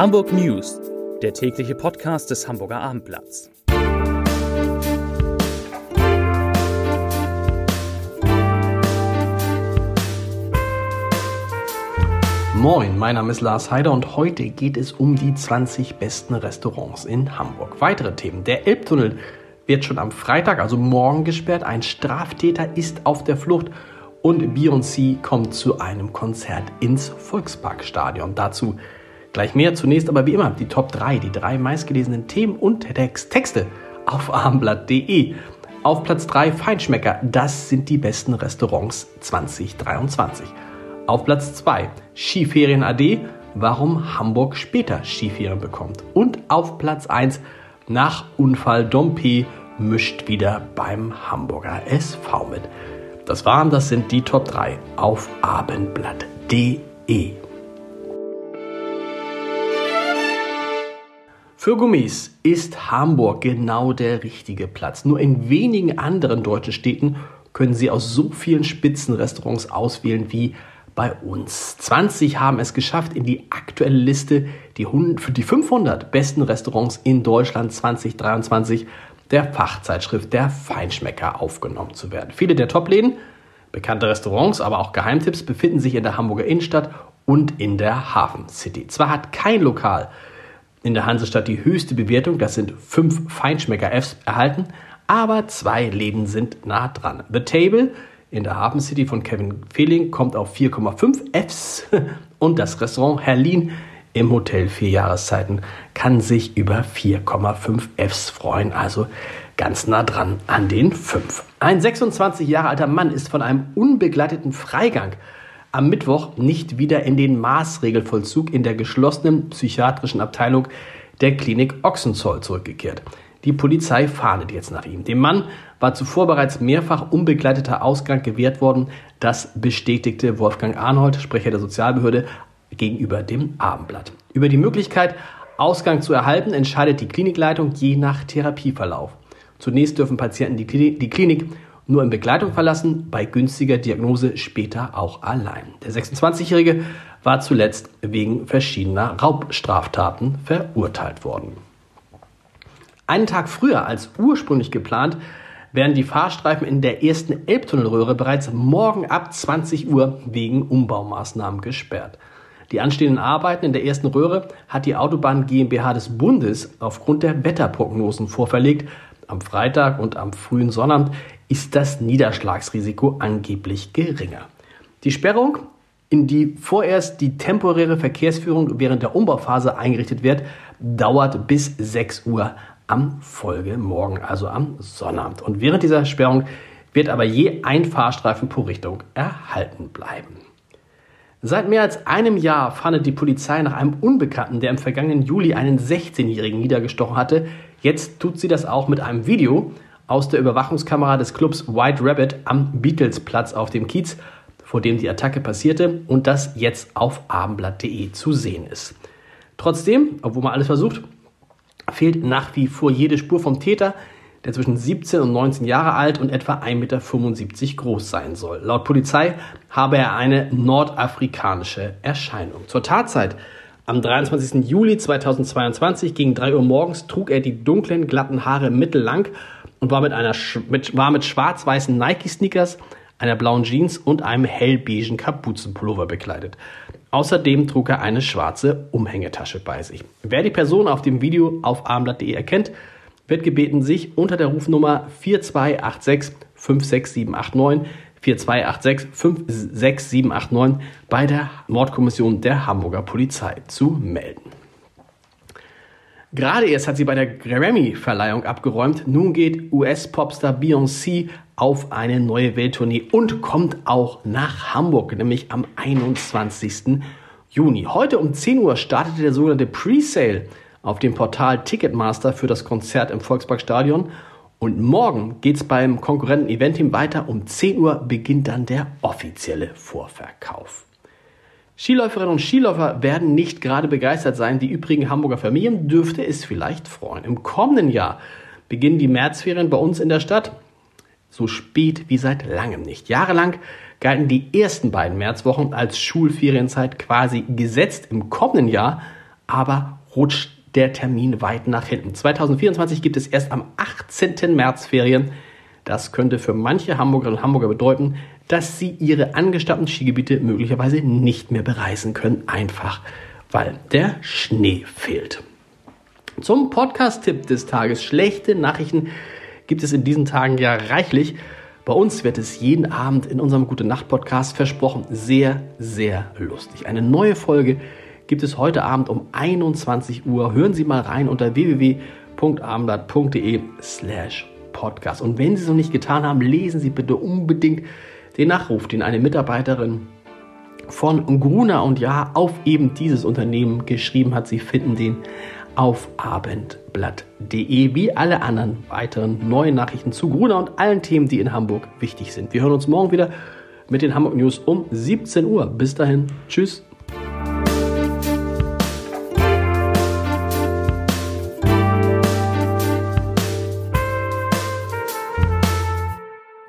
Hamburg News, der tägliche Podcast des Hamburger Abendblatts. Moin, mein Name ist Lars Heider und heute geht es um die 20 besten Restaurants in Hamburg. Weitere Themen. Der Elbtunnel wird schon am Freitag, also morgen, gesperrt. Ein Straftäter ist auf der Flucht und Beyoncé kommt zu einem Konzert ins Volksparkstadion. Dazu Gleich mehr zunächst aber wie immer die Top 3, die drei meistgelesenen Themen und Texte auf abendblatt.de. Auf Platz 3 Feinschmecker, das sind die besten Restaurants 2023. Auf Platz 2 Skiferien AD, warum Hamburg später Skiferien bekommt. Und auf Platz 1 nach Unfall Dompe mischt wieder beim Hamburger SV mit. Das waren, das sind die Top 3 auf abendblatt.de. Für Gummis ist Hamburg genau der richtige Platz. Nur in wenigen anderen deutschen Städten können Sie aus so vielen Spitzenrestaurants auswählen wie bei uns. 20 haben es geschafft, in die aktuelle Liste die, 100, für die 500 besten Restaurants in Deutschland 2023 der Fachzeitschrift der Feinschmecker aufgenommen zu werden. Viele der Top-Läden, bekannte Restaurants, aber auch Geheimtipps befinden sich in der Hamburger Innenstadt und in der Hafen City. Zwar hat kein Lokal in der Hansestadt die höchste Bewertung, das sind fünf Feinschmecker-Fs erhalten, aber zwei Läden sind nah dran. The Table in der Hafen City von Kevin Fehling kommt auf 4,5 Fs und das Restaurant Herlin im Hotel Vier Jahreszeiten kann sich über 4,5 Fs freuen, also ganz nah dran an den 5. Ein 26 Jahre alter Mann ist von einem unbegleiteten Freigang am Mittwoch nicht wieder in den Maßregelvollzug in der geschlossenen psychiatrischen Abteilung der Klinik Ochsenzoll zurückgekehrt. Die Polizei fahndet jetzt nach ihm. Dem Mann war zuvor bereits mehrfach unbegleiteter Ausgang gewährt worden. Das bestätigte Wolfgang Arnold, Sprecher der Sozialbehörde, gegenüber dem Abendblatt. Über die Möglichkeit, Ausgang zu erhalten, entscheidet die Klinikleitung je nach Therapieverlauf. Zunächst dürfen Patienten die Klinik nur in Begleitung verlassen, bei günstiger Diagnose später auch allein. Der 26-Jährige war zuletzt wegen verschiedener Raubstraftaten verurteilt worden. Einen Tag früher als ursprünglich geplant werden die Fahrstreifen in der ersten Elbtunnelröhre bereits morgen ab 20 Uhr wegen Umbaumaßnahmen gesperrt. Die anstehenden Arbeiten in der ersten Röhre hat die Autobahn GmbH des Bundes aufgrund der Wetterprognosen vorverlegt. Am Freitag und am frühen Sonnabend ist das Niederschlagsrisiko angeblich geringer. Die Sperrung, in die vorerst die temporäre Verkehrsführung während der Umbauphase eingerichtet wird, dauert bis 6 Uhr am Folgemorgen, also am Sonnabend. Und während dieser Sperrung wird aber je ein Fahrstreifen pro Richtung erhalten bleiben. Seit mehr als einem Jahr fahndet die Polizei nach einem Unbekannten, der im vergangenen Juli einen 16-Jährigen niedergestochen hatte. Jetzt tut sie das auch mit einem Video, aus der Überwachungskamera des Clubs White Rabbit am Beatlesplatz auf dem Kiez, vor dem die Attacke passierte und das jetzt auf abendblatt.de zu sehen ist. Trotzdem, obwohl man alles versucht, fehlt nach wie vor jede Spur vom Täter, der zwischen 17 und 19 Jahre alt und etwa 1,75 Meter groß sein soll. Laut Polizei habe er eine nordafrikanische Erscheinung. Zur Tatzeit am 23. Juli 2022 gegen 3 Uhr morgens trug er die dunklen, glatten Haare mittellang und war mit, mit, mit schwarz-weißen Nike-Sneakers, einer blauen Jeans und einem hellbeigen Kapuzenpullover bekleidet. Außerdem trug er eine schwarze Umhängetasche bei sich. Wer die Person auf dem Video auf abendblatt.de erkennt, wird gebeten, sich unter der Rufnummer 4286 56789 4286 56789 bei der Mordkommission der Hamburger Polizei zu melden. Gerade erst hat sie bei der Grammy-Verleihung abgeräumt. Nun geht US-Popstar Beyoncé auf eine neue Welttournee und kommt auch nach Hamburg, nämlich am 21. Juni. Heute um 10 Uhr startete der sogenannte Pre-Sale auf dem Portal Ticketmaster für das Konzert im Volksparkstadion. Und morgen geht es beim Konkurrenten Eventim weiter. Um 10 Uhr beginnt dann der offizielle Vorverkauf. Skiläuferinnen und Skiläufer werden nicht gerade begeistert sein. Die übrigen Hamburger Familien dürfte es vielleicht freuen. Im kommenden Jahr beginnen die Märzferien bei uns in der Stadt so spät wie seit langem nicht. Jahrelang galten die ersten beiden Märzwochen als Schulferienzeit quasi gesetzt. Im kommenden Jahr aber rutscht der Termin weit nach hinten. 2024 gibt es erst am 18. März Ferien. Das könnte für manche Hamburgerinnen und Hamburger bedeuten, dass sie ihre angestammten Skigebiete möglicherweise nicht mehr bereisen können, einfach weil der Schnee fehlt. Zum Podcast-Tipp des Tages. Schlechte Nachrichten gibt es in diesen Tagen ja reichlich. Bei uns wird es jeden Abend in unserem Gute Nacht Podcast versprochen sehr, sehr lustig. Eine neue Folge gibt es heute Abend um 21 Uhr. Hören Sie mal rein unter www.abendblatt.de slash podcast. Und wenn Sie es noch nicht getan haben, lesen Sie bitte unbedingt den Nachruf, den eine Mitarbeiterin von Gruna und Ja auf eben dieses Unternehmen geschrieben hat. Sie finden den auf abendblatt.de wie alle anderen weiteren neuen Nachrichten zu Gruna und allen Themen, die in Hamburg wichtig sind. Wir hören uns morgen wieder mit den Hamburg News um 17 Uhr. Bis dahin, tschüss.